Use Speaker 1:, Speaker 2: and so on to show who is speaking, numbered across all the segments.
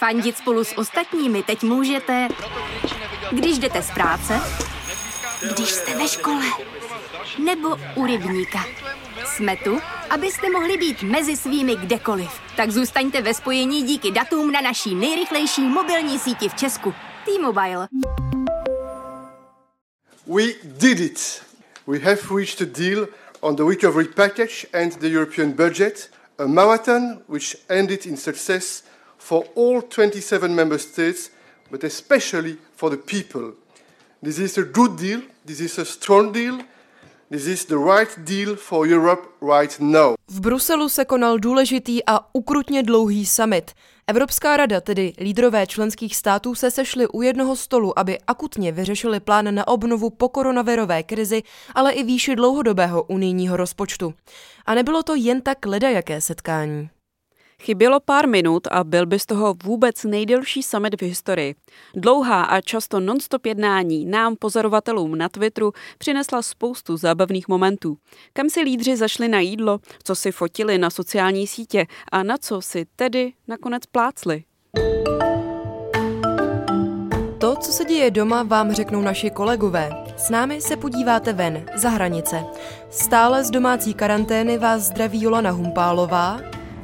Speaker 1: Fandit spolu s ostatními teď můžete, když jdete z práce, když jste ve škole, nebo u rybníka. Jsme tu, abyste mohli být mezi svými kdekoliv. Tak zůstaňte ve spojení díky datům na naší nejrychlejší mobilní síti v Česku. T-Mobile.
Speaker 2: We did it. We have reached a deal on the recovery package and the European budget, a marathon which ended in success for all 27 member states, but especially for the people. This is a good deal, this is a strong deal, This is the right deal for Europe right now.
Speaker 3: V Bruselu se konal důležitý a ukrutně dlouhý summit. Evropská rada, tedy lídrové členských států, se sešli u jednoho stolu, aby akutně vyřešili plán na obnovu po koronavirové krizi, ale i výši dlouhodobého unijního rozpočtu. A nebylo to jen tak ledajaké setkání.
Speaker 4: Chybělo pár minut a byl by z toho vůbec nejdelší summit v historii. Dlouhá a často nonstop jednání nám pozorovatelům na Twitteru přinesla spoustu zábavných momentů. Kam si lídři zašli na jídlo, co si fotili na sociální sítě a na co si tedy nakonec plácli.
Speaker 3: To, co se děje doma, vám řeknou naši kolegové. S námi se podíváte ven, za hranice. Stále z domácí karantény vás zdraví Jolana Humpálová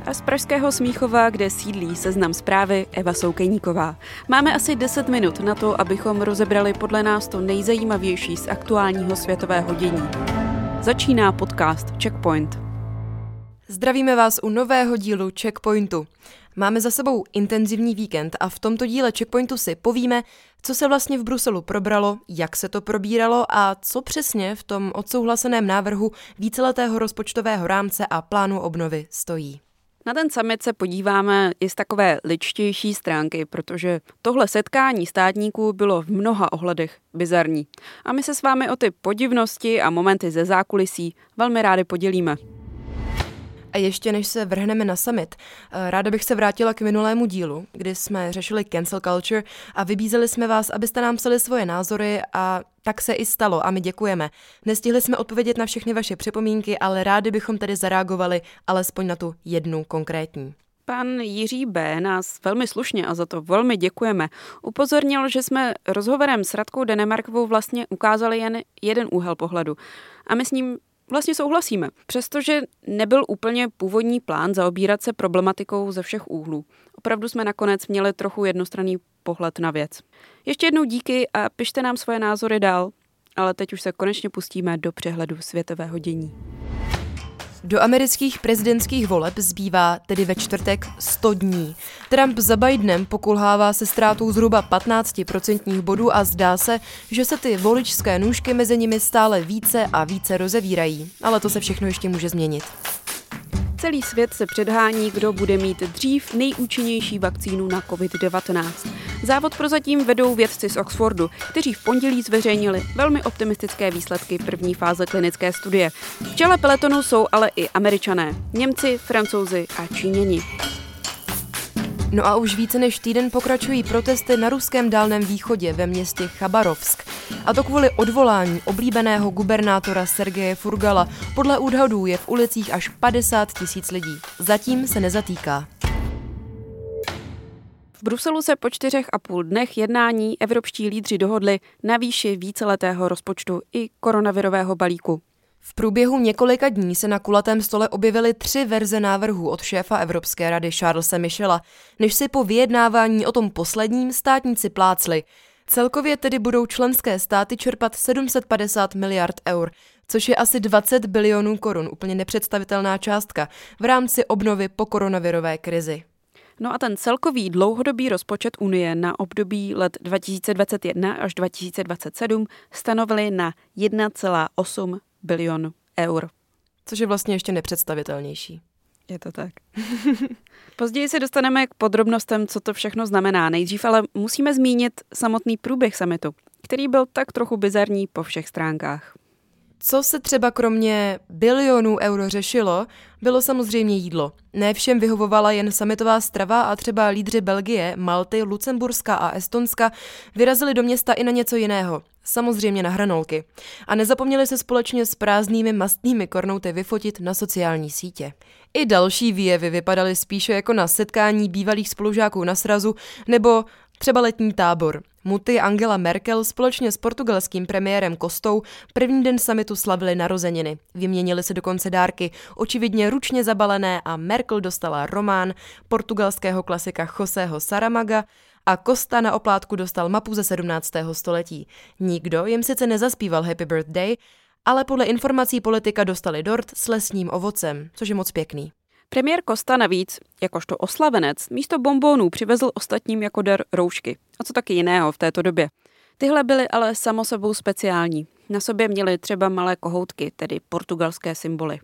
Speaker 4: a z Pražského Smíchova, kde sídlí seznam zprávy Eva Soukejníková. Máme asi 10 minut na to, abychom rozebrali podle nás to nejzajímavější z aktuálního světového dění. Začíná podcast Checkpoint.
Speaker 3: Zdravíme vás u nového dílu Checkpointu. Máme za sebou intenzivní víkend a v tomto díle Checkpointu si povíme, co se vlastně v Bruselu probralo, jak se to probíralo a co přesně v tom odsouhlaseném návrhu víceletého rozpočtového rámce a plánu obnovy stojí.
Speaker 4: Na ten summit se podíváme i z takové ličtější stránky, protože tohle setkání státníků bylo v mnoha ohledech bizarní. A my se s vámi o ty podivnosti a momenty ze zákulisí velmi rádi podělíme.
Speaker 3: A ještě než se vrhneme na summit, eh, ráda bych se vrátila k minulému dílu, kdy jsme řešili cancel culture a vybízeli jsme vás, abyste nám psali svoje názory a tak se i stalo a my děkujeme. Nestihli jsme odpovědět na všechny vaše připomínky, ale rádi bychom tedy zareagovali alespoň na tu jednu konkrétní.
Speaker 4: Pan Jiří B. nás velmi slušně a za to velmi děkujeme. Upozornil, že jsme rozhovorem s Radkou Denemarkovou vlastně ukázali jen jeden úhel pohledu. A my s ním vlastně souhlasíme, přestože nebyl úplně původní plán zaobírat se problematikou ze všech úhlů. Opravdu jsme nakonec měli trochu jednostranný pohled na věc. Ještě jednou díky a pište nám svoje názory dál, ale teď už se konečně pustíme do přehledu světového dění.
Speaker 3: Do amerických prezidentských voleb zbývá tedy ve čtvrtek 100 dní. Trump za Bidenem pokulhává se ztrátou zhruba 15% bodů a zdá se, že se ty voličské nůžky mezi nimi stále více a více rozevírají. Ale to se všechno ještě může změnit.
Speaker 4: Celý svět se předhání, kdo bude mít dřív nejúčinnější vakcínu na COVID-19. Závod prozatím vedou vědci z Oxfordu, kteří v pondělí zveřejnili velmi optimistické výsledky první fáze klinické studie. V čele peletonu jsou ale i američané, Němci, Francouzi a Číňani.
Speaker 3: No a už více než týden pokračují protesty na ruském dálném východě ve městě Chabarovsk. A to kvůli odvolání oblíbeného gubernátora Sergeje Furgala. Podle údhadů je v ulicích až 50 tisíc lidí. Zatím se nezatýká.
Speaker 4: V Bruselu se po čtyřech a půl dnech jednání evropští lídři dohodli na výši víceletého rozpočtu i koronavirového balíku.
Speaker 3: V průběhu několika dní se na kulatém stole objevily tři verze návrhů od šéfa Evropské rady Charlesa Michela, než si po vyjednávání o tom posledním státníci plácli. Celkově tedy budou členské státy čerpat 750 miliard eur, což je asi 20 bilionů korun, úplně nepředstavitelná částka, v rámci obnovy po koronavirové krizi.
Speaker 4: No a ten celkový dlouhodobý rozpočet Unie na období let 2021 až 2027 stanovili na 1,8 bilion eur.
Speaker 3: Což je vlastně ještě nepředstavitelnější.
Speaker 4: Je to tak. Později se dostaneme k podrobnostem, co to všechno znamená. Nejdřív ale musíme zmínit samotný průběh summitu, který byl tak trochu bizarní po všech stránkách.
Speaker 3: Co se třeba kromě bilionů euro řešilo, bylo samozřejmě jídlo. Ne všem vyhovovala jen samitová strava a třeba lídři Belgie, Malty, Lucemburska a Estonska vyrazili do města i na něco jiného. Samozřejmě na hranolky. A nezapomněli se společně s prázdnými mastnými kornouty vyfotit na sociální sítě. I další výjevy vypadaly spíše jako na setkání bývalých spolužáků na srazu nebo třeba letní tábor. Muty Angela Merkel společně s portugalským premiérem Kostou první den samitu slavili narozeniny. Vyměnili se dokonce dárky, očividně ručně zabalené a Merkel dostala román portugalského klasika Joseho Saramaga a Costa na oplátku dostal mapu ze 17. století. Nikdo jim sice nezaspíval Happy Birthday, ale podle informací politika dostali dort s lesním ovocem, což je moc pěkný.
Speaker 4: Premiér Kosta navíc, jakožto oslavenec, místo bombónů přivezl ostatním jako dar roušky. A co taky jiného v této době. Tyhle byly ale samo sebou speciální. Na sobě měly třeba malé kohoutky, tedy portugalské symboly.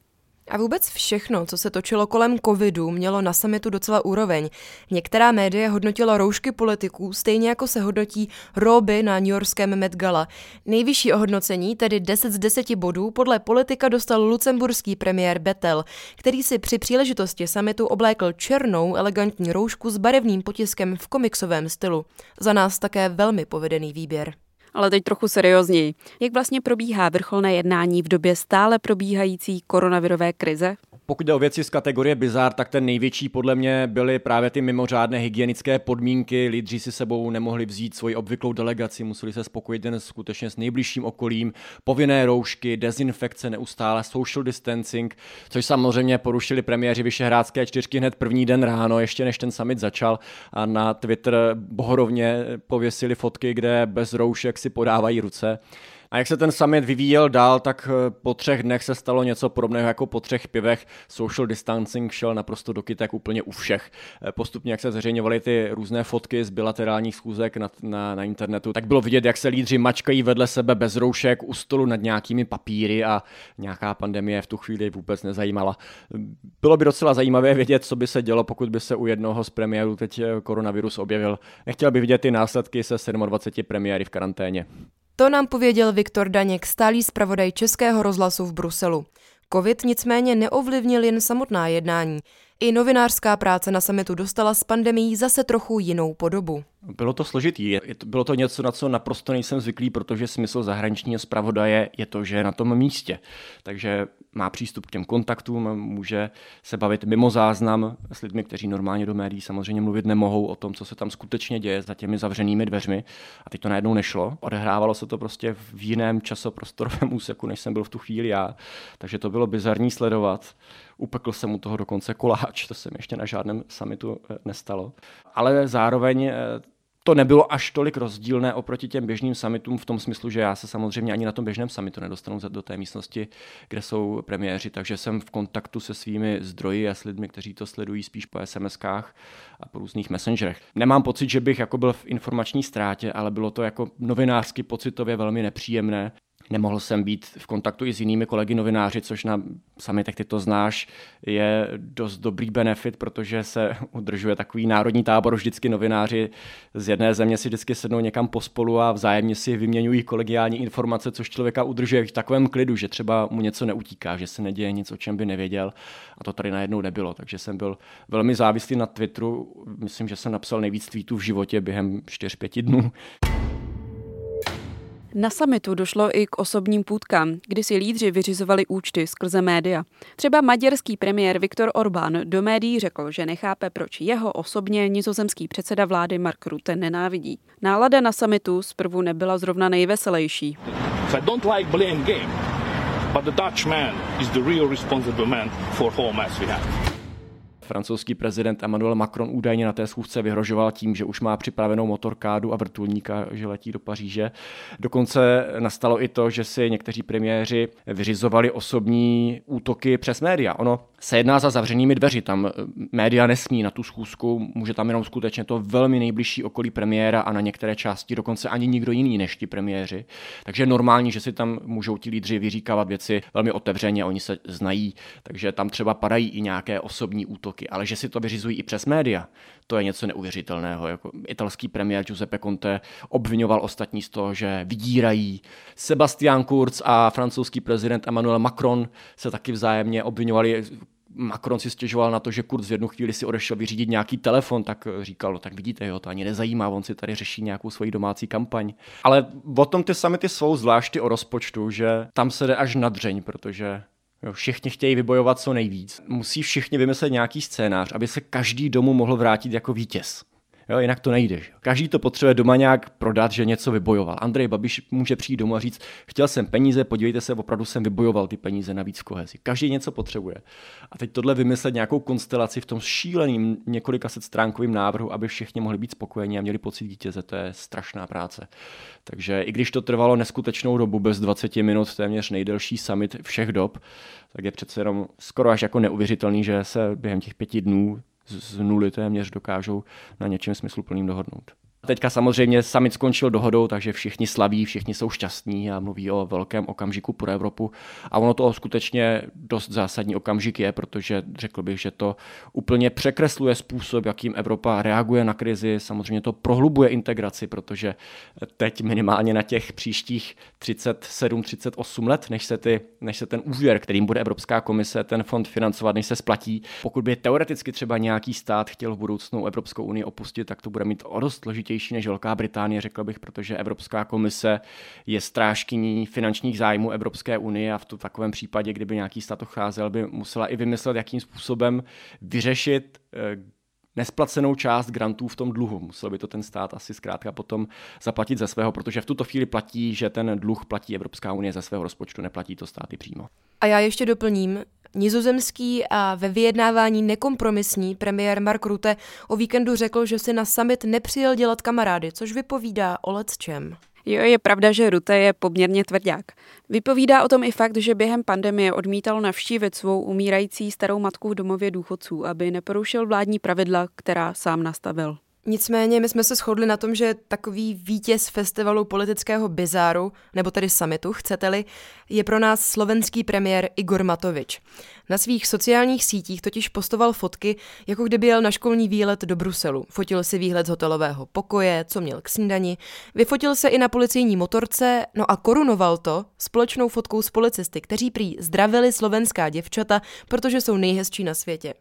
Speaker 3: A vůbec všechno, co se točilo kolem covidu, mělo na summitu docela úroveň. Některá média hodnotila roušky politiků, stejně jako se hodnotí roby na New Yorkském Met Gala. Nejvyšší ohodnocení, tedy 10 z 10 bodů, podle politika dostal lucemburský premiér Betel, který si při příležitosti summitu oblékl černou elegantní roušku s barevným potiskem v komiksovém stylu. Za nás také velmi povedený výběr.
Speaker 4: Ale teď trochu seriózněji. Jak vlastně probíhá vrcholné jednání v době stále probíhající koronavirové krize?
Speaker 5: Pokud jde o věci z kategorie bizár, tak ten největší podle mě byly právě ty mimořádné hygienické podmínky. Lídři si sebou nemohli vzít svoji obvyklou delegaci, museli se spokojit jen skutečně s nejbližším okolím. Povinné roušky, dezinfekce neustále, social distancing, což samozřejmě porušili premiéři Vyšehrádské čtyřky hned první den ráno, ještě než ten summit začal. A na Twitter bohorovně pověsili fotky, kde bez roušek si podávají ruce. A jak se ten summit vyvíjel dál, tak eh, po třech dnech se stalo něco podobného jako po třech pivech. Social distancing šel naprosto do kytek úplně u všech. Eh, postupně, jak se zveřejňovaly ty různé fotky z bilaterálních schůzek na, na, na internetu, tak bylo vidět, jak se lídři mačkají vedle sebe bez roušek u stolu nad nějakými papíry a nějaká pandemie v tu chvíli vůbec nezajímala. Bylo by docela zajímavé vědět, co by se dělo, pokud by se u jednoho z premiérů teď eh, koronavirus objevil. Nechtěl by vidět ty následky se 27 premiéry v karanténě.
Speaker 3: To nám pověděl Viktor Daněk, stálý zpravodaj Českého rozhlasu v Bruselu. Covid nicméně neovlivnil jen samotná jednání. I novinářská práce na summitu dostala s pandemí zase trochu jinou podobu.
Speaker 5: Bylo to složitý. Bylo to něco, na co naprosto nejsem zvyklý, protože smysl zahraničního zpravodaje je to, že je na tom místě. Takže má přístup k těm kontaktům, může se bavit mimo záznam s lidmi, kteří normálně do médií samozřejmě mluvit nemohou o tom, co se tam skutečně děje za těmi zavřenými dveřmi. A teď to najednou nešlo. Odehrávalo se to prostě v jiném časoprostorovém úseku, než jsem byl v tu chvíli já. Takže to bylo bizarní sledovat. Upekl jsem u toho dokonce koláč, to se mi ještě na žádném summitu eh, nestalo. Ale zároveň eh, to nebylo až tolik rozdílné oproti těm běžným summitům v tom smyslu, že já se samozřejmě ani na tom běžném summitu nedostanu do té místnosti, kde jsou premiéři, takže jsem v kontaktu se svými zdroji a s lidmi, kteří to sledují spíš po SMSkách a po různých messengerech. Nemám pocit, že bych jako byl v informační ztrátě, ale bylo to jako novinářsky pocitově velmi nepříjemné. Nemohl jsem být v kontaktu i s jinými kolegy novináři, což na tak ty to znáš, je dost dobrý benefit, protože se udržuje takový národní tábor. Vždycky novináři z jedné země si vždycky sednou někam pospolu a vzájemně si vyměňují kolegiální informace, což člověka udržuje v takovém klidu, že třeba mu něco neutíká, že se neděje nic, o čem by nevěděl. A to tady najednou nebylo. Takže jsem byl velmi závislý na Twitteru. Myslím, že jsem napsal nejvíc tweetů v životě během 4-5 dnů.
Speaker 4: Na samitu došlo i k osobním půdkám, kdy si lídři vyřizovali účty skrze média. Třeba maďarský premiér Viktor Orbán do médií řekl, že nechápe, proč jeho osobně nizozemský předseda vlády Mark Rutte nenávidí. Nálada na samitu zprvu nebyla zrovna nejveselější. I
Speaker 5: Francouzský prezident Emmanuel Macron údajně na té schůzce vyhrožoval tím, že už má připravenou motorkádu a vrtulníka, že letí do Paříže. Dokonce nastalo i to, že si někteří premiéři vyřizovali osobní útoky přes média. Ono se jedná za zavřenými dveři. Tam eh, média nesmí na tu schůzku, může tam jenom skutečně to velmi nejbližší okolí premiéra a na některé části dokonce ani nikdo jiný než ti premiéři. Takže je normální, že si tam můžou ti lídři vyříkávat věci velmi otevřeně, oni se znají, takže tam třeba padají i nějaké osobní útoky, ale že si to vyřizují i přes média, to je něco neuvěřitelného. Jako italský premiér Giuseppe Conte obvinoval ostatní z toho, že vydírají. Sebastian Kurz a francouzský prezident Emmanuel Macron se taky vzájemně obvinovali Macron si stěžoval na to, že Kurz v jednu chvíli si odešel vyřídit nějaký telefon, tak říkal, no tak vidíte, jo, to ani nezajímá, on si tady řeší nějakou svoji domácí kampaň. Ale o tom ty samity jsou zvláště o rozpočtu, že tam se jde až na dřeň, protože Jo, všichni chtějí vybojovat co nejvíc. Musí všichni vymyslet nějaký scénář, aby se každý domů mohl vrátit jako vítěz. Jo, jinak to nejde. Že? Každý to potřebuje doma nějak prodat, že něco vybojoval. Andrej Babiš může přijít domů a říct, chtěl jsem peníze, podívejte se, opravdu jsem vybojoval ty peníze navíc v kohezi. Každý něco potřebuje. A teď tohle vymyslet nějakou konstelaci v tom šíleným několika set stránkovým návrhu, aby všichni mohli být spokojeni a měli pocit vítěze, to je strašná práce. Takže i když to trvalo neskutečnou dobu, bez 20 minut, téměř nejdelší summit všech dob, tak je přece jenom skoro až jako neuvěřitelný, že se během těch pěti dnů z nuly téměř dokážou na něčem smysluplným dohodnout. Teďka samozřejmě summit skončil dohodou, takže všichni slaví, všichni jsou šťastní a mluví o velkém okamžiku pro Evropu. A ono to skutečně dost zásadní okamžik je, protože řekl bych, že to úplně překresluje způsob, jakým Evropa reaguje na krizi. Samozřejmě to prohlubuje integraci, protože teď minimálně na těch příštích 37-38 let, než se, ty, než se ten úvěr, kterým bude Evropská komise ten fond financovat, než se splatí, pokud by teoreticky třeba nějaký stát chtěl v budoucnu Evropskou unii opustit, tak to bude mít o dost složitější než Velká Británie, řekl bych, protože Evropská komise je strážkyní finančních zájmů Evropské unie a v to takovém případě, kdyby nějaký stát ocházel, by musela i vymyslet, jakým způsobem vyřešit eh, nesplacenou část grantů v tom dluhu. Musel by to ten stát asi zkrátka potom zaplatit ze svého, protože v tuto chvíli platí, že ten dluh platí Evropská unie ze svého rozpočtu, neplatí to státy přímo.
Speaker 3: A já ještě doplním, Nizozemský a ve vyjednávání nekompromisní premiér Mark Rutte o víkendu řekl, že si na summit nepřijel dělat kamarády, což vypovídá o čem.
Speaker 4: Jo, je pravda, že Rutte je poměrně tvrdák. Vypovídá o tom i fakt, že během pandemie odmítal navštívit svou umírající starou matku v domově důchodců, aby neporušil vládní pravidla, která sám nastavil.
Speaker 3: Nicméně my jsme se shodli na tom, že takový vítěz festivalu politického bizáru, nebo tedy summitu, chcete-li, je pro nás slovenský premiér Igor Matovič. Na svých sociálních sítích totiž postoval fotky, jako kdyby jel na školní výlet do Bruselu. Fotil si výhled z hotelového pokoje, co měl k snídani, vyfotil se i na policejní motorce, no a korunoval to společnou fotkou s policisty, kteří prý zdravili slovenská děvčata, protože jsou nejhezčí na světě.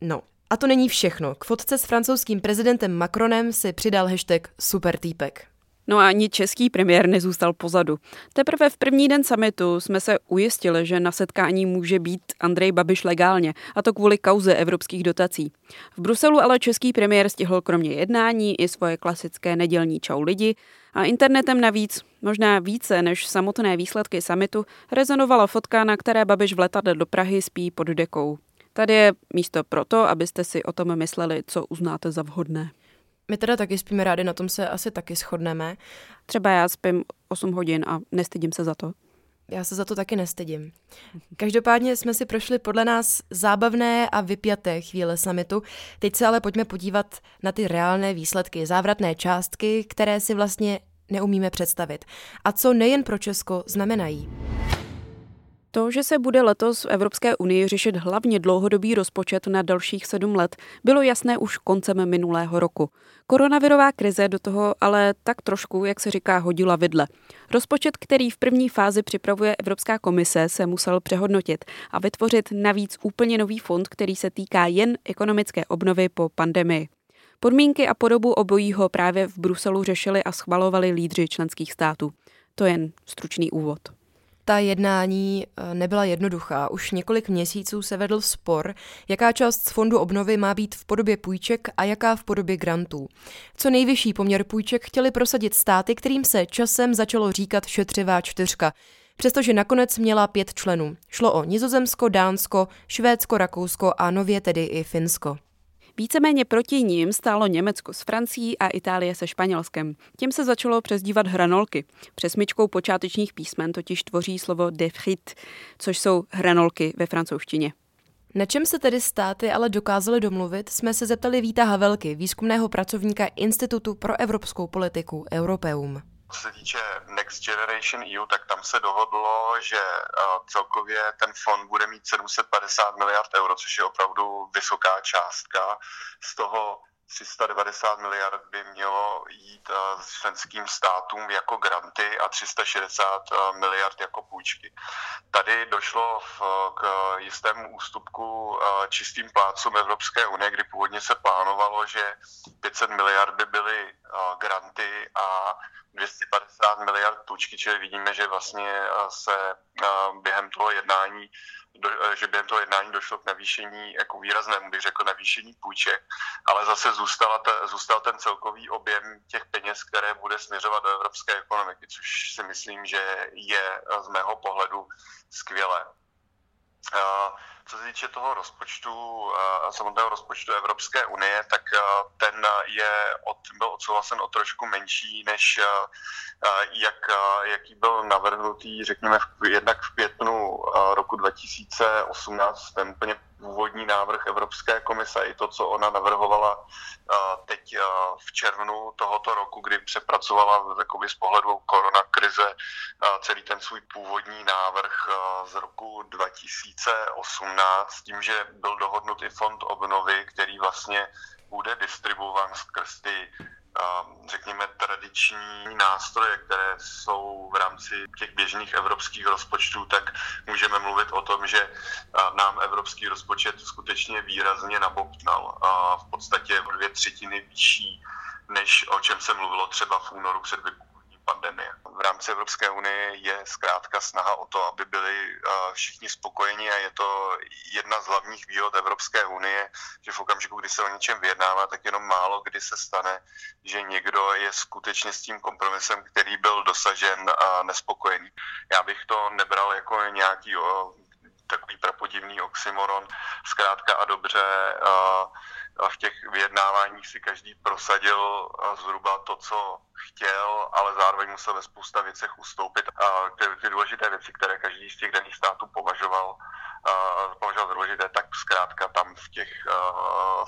Speaker 3: No, a to není všechno. K fotce s francouzským prezidentem Macronem si přidal hashtag supertýpek.
Speaker 4: No a ani český premiér nezůstal pozadu. Teprve v první den summitu jsme se ujistili, že na setkání může být Andrej Babiš legálně, a to kvůli kauze evropských dotací. V Bruselu ale český premiér stihl kromě jednání i svoje klasické nedělní čau lidi a internetem navíc, možná více než samotné výsledky summitu, rezonovala fotka, na které Babiš v letadle do Prahy spí pod dekou. Tady je místo pro to, abyste si o tom mysleli, co uznáte za vhodné.
Speaker 3: My teda taky spíme rádi, na tom se asi taky shodneme.
Speaker 4: Třeba já spím 8 hodin a nestydím se za to.
Speaker 3: Já se za to taky nestydím. Každopádně jsme si prošli podle nás zábavné a vypjaté chvíle samitu. Teď se ale pojďme podívat na ty reálné výsledky, závratné částky, které si vlastně neumíme představit. A co nejen pro Česko znamenají.
Speaker 4: To, že se bude letos v Evropské unii řešit hlavně dlouhodobý rozpočet na dalších sedm let, bylo jasné už koncem minulého roku. Koronavirová krize do toho ale tak trošku, jak se říká, hodila vidle. Rozpočet, který v první fázi připravuje Evropská komise, se musel přehodnotit a vytvořit navíc úplně nový fond, který se týká jen ekonomické obnovy po pandemii. Podmínky a podobu obojího právě v Bruselu řešili a schvalovali lídři členských států. To jen stručný úvod.
Speaker 3: Ta jednání eh, nebyla jednoduchá. Už několik měsíců se vedl spor, jaká část z fondu obnovy má být v podobě půjček a jaká v podobě grantů. Co nejvyšší poměr půjček chtěli prosadit státy, kterým se časem začalo říkat šetřivá čtyřka. Přestože nakonec měla pět členů. Šlo o Nizozemsko, Dánsko, Švédsko, Rakousko a nově tedy i Finsko.
Speaker 4: Víceméně proti ním stálo Německo s Francií a Itálie se Španělskem. Tím se začalo přezdívat hranolky. Přesmičkou počátečních písmen totiž tvoří slovo de frit, což jsou hranolky ve francouzštině.
Speaker 3: Na čem se tedy státy ale dokázaly domluvit, jsme se zeptali Víta Havelky, výzkumného pracovníka Institutu pro evropskou politiku Europeum.
Speaker 6: Co se týče Next Generation EU, tak tam se dohodlo, že celkově ten fond bude mít 750 miliard euro, což je opravdu vysoká částka. Z toho 390 miliard by mělo jít eh, členským státům jako granty a 360 eh, miliard jako půjčky. Tady došlo k jistému ústupku eh, čistým plácům Evropské unie, kdy původně se plánovalo, že 500 miliard by byly granty a 250 miliard půjčky, čili vidíme, že vlastně se během toho jednání do, eh, že během toho jednání došlo k navýšení, jako výraznému bych řekl, navýšení půjček, ale zase zůstala ta, zůstal ten celkový objem těch peněz, které bude směřovat do evropské ekonomiky, což si myslím, že je eh, z mého pohledu skvělé. Co se týče toho rozpočtu, samotného rozpočtu Evropské unie, tak ten je od, byl odsouhlasen o trošku menší, než jak, jaký byl navrhnutý, řekněme, v, jednak v květnu roku 2018, ten úplně původní návrh Evropské komise i to, co ona navrhovala teď v červnu tohoto roku, kdy přepracovala z pohledu koronakrize celý ten svůj původní návrh z roku 2018, tím, že byl dohodnutý fond obnovy, který vlastně bude distribuován skrz ty řekněme, tradiční nástroje, které jsou v rámci těch běžných evropských rozpočtů, tak můžeme mluvit o tom, že nám evropský rozpočet skutečně výrazně nabobtnal. A v podstatě dvě třetiny vyšší, než o čem se mluvilo třeba v únoru před vypuknutím pandemie. V rámci Evropské unie je zkrátka snaha o to, aby byli všichni spokojeni a je to jedna z hlavních výhod Evropské unie, že v okamžiku, kdy se o něčem vyjednává, tak jenom málo kdy se stane, že někdo je skutečně s tím kompromisem, který byl dosažen nespokojený. Já bych to nebral jako nějaký takový prapodivný oxymoron. Zkrátka a dobře v těch vyjednáváních si každý prosadil zhruba to, co chtěl, ale zároveň musel ve spousta věcech ustoupit. A ty, ty důležité věci, které každý z těch daných států považoval, považoval za důležité, tak zkrátka tam v, těch,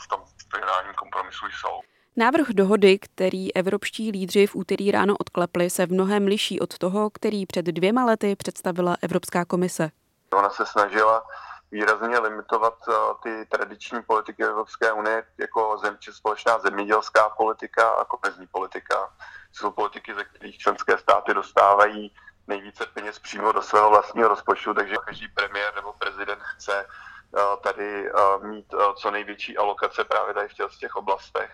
Speaker 6: v tom finálním kompromisu jsou.
Speaker 4: Návrh dohody, který evropští lídři v úterý ráno odklepli, se v mnohem liší od toho, který před dvěma lety představila Evropská komise.
Speaker 6: Ona se snažila výrazně limitovat uh, ty tradiční politiky Evropské unie, jako zem, společná zemědělská politika a kohezní politika. Jsou politiky, ze kterých členské státy dostávají nejvíce peněz přímo do svého vlastního rozpočtu, takže každý premiér nebo prezident chce tady uh, mít co největší alokace právě tady v těch oblastech.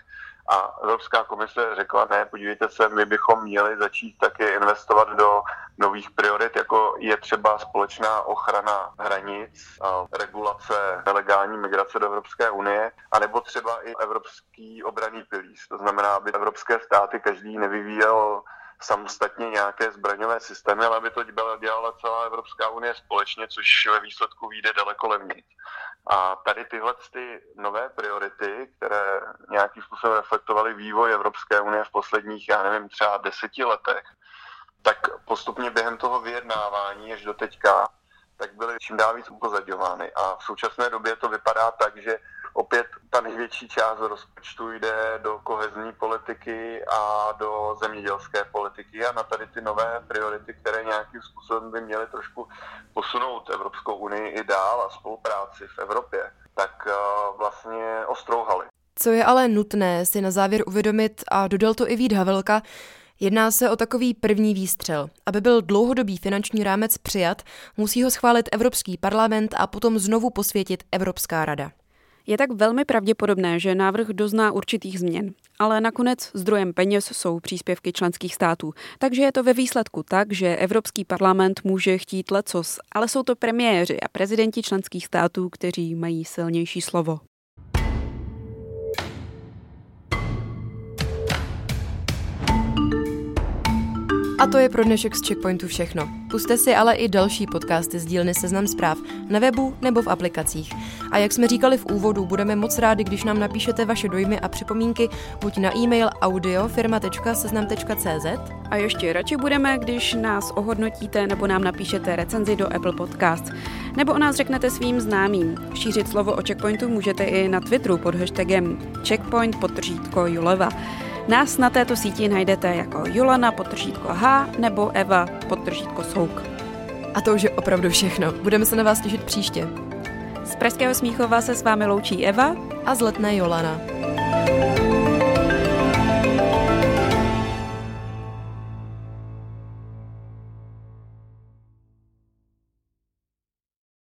Speaker 6: A Evropská komise řekla, ne, podívejte se, my bychom měli začít taky investovat do nových priorit, jako je třeba společná ochrana hranic, regulace nelegální migrace do Evropské unie, anebo třeba i evropský obraný pilíř. To znamená, aby evropské státy každý nevyvíjel samostatně nějaké zbraňové systémy, ale aby to dělala celá Evropská unie společně, což ve výsledku vyjde daleko levněji. A tady tyhle ty nové priority, které nějakým způsobem reflektovaly vývoj Evropské unie v posledních, já nevím, třeba deseti letech, tak postupně během toho vyjednávání až do teďka, tak byly čím dál víc upozaďovány. A v současné době to vypadá tak, že opět ta největší část rozpočtu jde do kohezní politiky a do zemědělské politiky a na tady ty nové priority, které nějakým způsobem by měly trošku posunout Evropskou unii i dál a spolupráci v Evropě, tak uh, vlastně ostrouhali.
Speaker 3: Co je ale nutné si na závěr uvědomit, a dodal to i Vít Havelka, Jedná se o takový první výstřel. Aby byl dlouhodobý finanční rámec přijat, musí ho schválit Evropský parlament a potom znovu posvětit Evropská rada.
Speaker 4: Je tak velmi pravděpodobné, že návrh dozná určitých změn. Ale nakonec zdrojem peněz jsou příspěvky členských států. Takže je to ve výsledku tak, že Evropský parlament může chtít lecos, ale jsou to premiéři a prezidenti členských států, kteří mají silnější slovo.
Speaker 3: A to je pro dnešek z Checkpointu všechno. Puste si ale i další podcasty z dílny Seznam zpráv na webu nebo v aplikacích. A jak jsme říkali v úvodu, budeme moc rádi, když nám napíšete vaše dojmy a připomínky buď na e-mail audiofirma.seznam.cz
Speaker 4: a ještě radši budeme, když nás ohodnotíte nebo nám napíšete recenzi do Apple Podcast. Nebo o nás řeknete svým známým. Šířit slovo o checkpointu můžete i na Twitteru pod hashtagem checkpoint podtržítko Juleva. Nás na této síti najdete jako Julana podtržítko H nebo Eva podtržítko Souk.
Speaker 3: A to už je opravdu všechno. Budeme se na vás těšit příště.
Speaker 4: Z Pražského Smíchova se s vámi loučí Eva
Speaker 3: a z Letné Jolana.